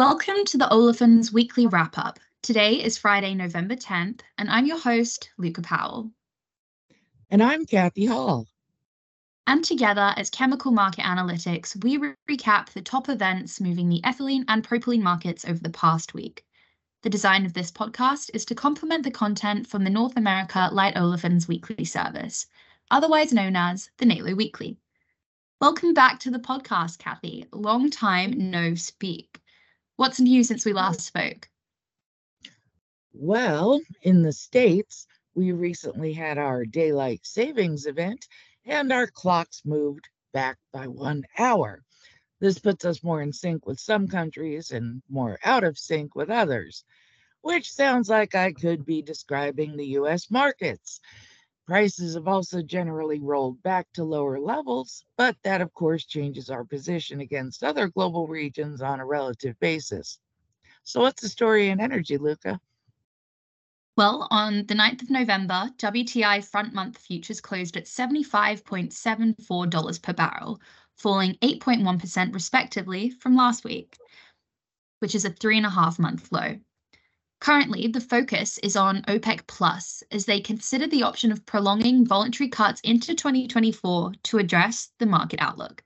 Welcome to the Olefins Weekly Wrap Up. Today is Friday, November 10th, and I'm your host, Luca Powell. And I'm Kathy Hall. And together, as Chemical Market Analytics, we re- recap the top events moving the ethylene and propylene markets over the past week. The design of this podcast is to complement the content from the North America Light Olefins Weekly service, otherwise known as the NALO Weekly. Welcome back to the podcast, Kathy. Long time no speak. What's new since we last spoke? Well, in the States, we recently had our daylight savings event and our clocks moved back by one hour. This puts us more in sync with some countries and more out of sync with others, which sounds like I could be describing the US markets. Prices have also generally rolled back to lower levels, but that of course changes our position against other global regions on a relative basis. So, what's the story in energy, Luca? Well, on the 9th of November, WTI front month futures closed at $75.74 per barrel, falling 8.1% respectively from last week, which is a three and a half month low. Currently, the focus is on OPEC Plus as they consider the option of prolonging voluntary cuts into 2024 to address the market outlook.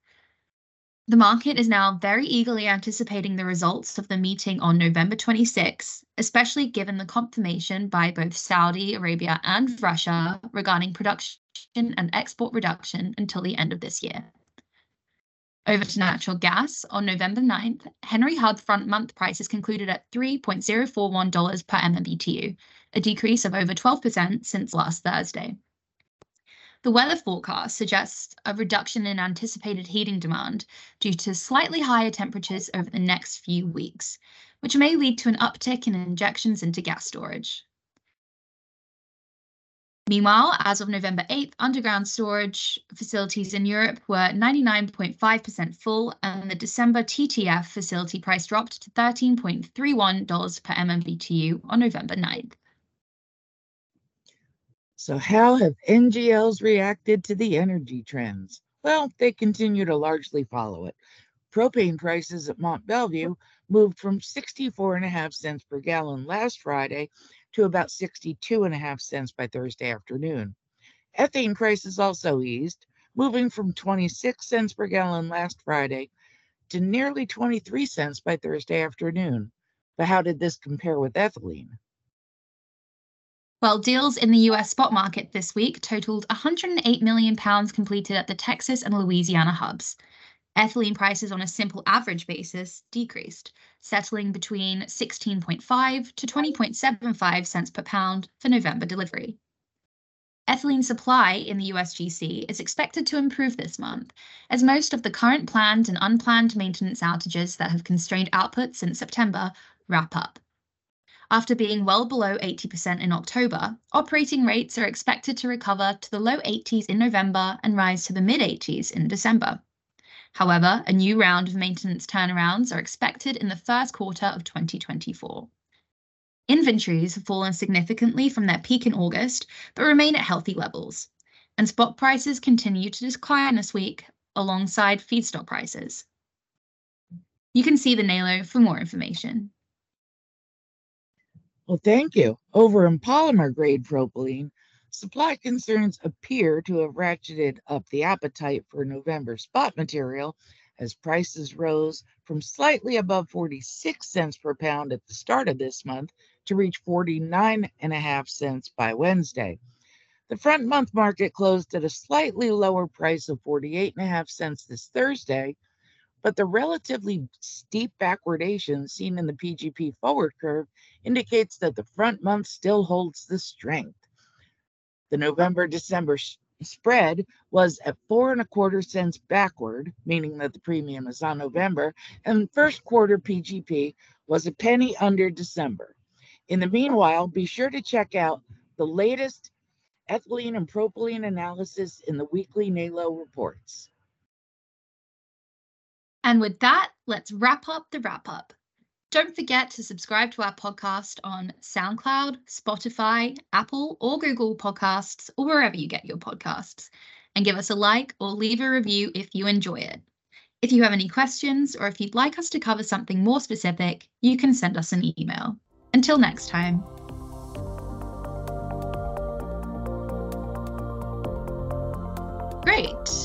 The market is now very eagerly anticipating the results of the meeting on November 26, especially given the confirmation by both Saudi Arabia and Russia regarding production and export reduction until the end of this year. Over to natural gas, on November 9th, Henry Hub front month prices concluded at $3.041 per MMBTU, a decrease of over 12% since last Thursday. The weather forecast suggests a reduction in anticipated heating demand due to slightly higher temperatures over the next few weeks, which may lead to an uptick in injections into gas storage. Meanwhile, as of November 8th, underground storage facilities in Europe were 99.5% full, and the December TTF facility price dropped to $13.31 per MMBTU on November 9th. So, how have NGLs reacted to the energy trends? Well, they continue to largely follow it. Propane prices at Mont Belvieu moved from 64.5 cents per gallon last Friday to about 62 and a half cents by Thursday afternoon. Ethane prices also eased, moving from 26 cents per gallon last Friday to nearly 23 cents by Thursday afternoon. But how did this compare with ethylene? Well, deals in the US spot market this week totaled 108 million pounds completed at the Texas and Louisiana hubs. Ethylene prices on a simple average basis decreased, settling between 16.5 to 20.75 cents per pound for November delivery. Ethylene supply in the USGC is expected to improve this month, as most of the current planned and unplanned maintenance outages that have constrained output since September wrap up. After being well below 80% in October, operating rates are expected to recover to the low 80s in November and rise to the mid 80s in December. However, a new round of maintenance turnarounds are expected in the first quarter of 2024. Inventories have fallen significantly from their peak in August, but remain at healthy levels, and spot prices continue to decline this week alongside feedstock prices. You can see the NALO for more information. Well, thank you. Over in polymer grade propylene, Supply concerns appear to have ratcheted up the appetite for November spot material as prices rose from slightly above 46 cents per pound at the start of this month to reach 49 cents by Wednesday. The front month market closed at a slightly lower price of 48 cents this Thursday, but the relatively steep backwardation seen in the PGP forward curve indicates that the front month still holds the strength. The November December sh- spread was at four and a quarter cents backward, meaning that the premium is on November, and first quarter PGP was a penny under December. In the meanwhile, be sure to check out the latest ethylene and propylene analysis in the weekly NALO reports. And with that, let's wrap up the wrap up. Don't forget to subscribe to our podcast on SoundCloud, Spotify, Apple, or Google Podcasts, or wherever you get your podcasts. And give us a like or leave a review if you enjoy it. If you have any questions or if you'd like us to cover something more specific, you can send us an email. Until next time. Great.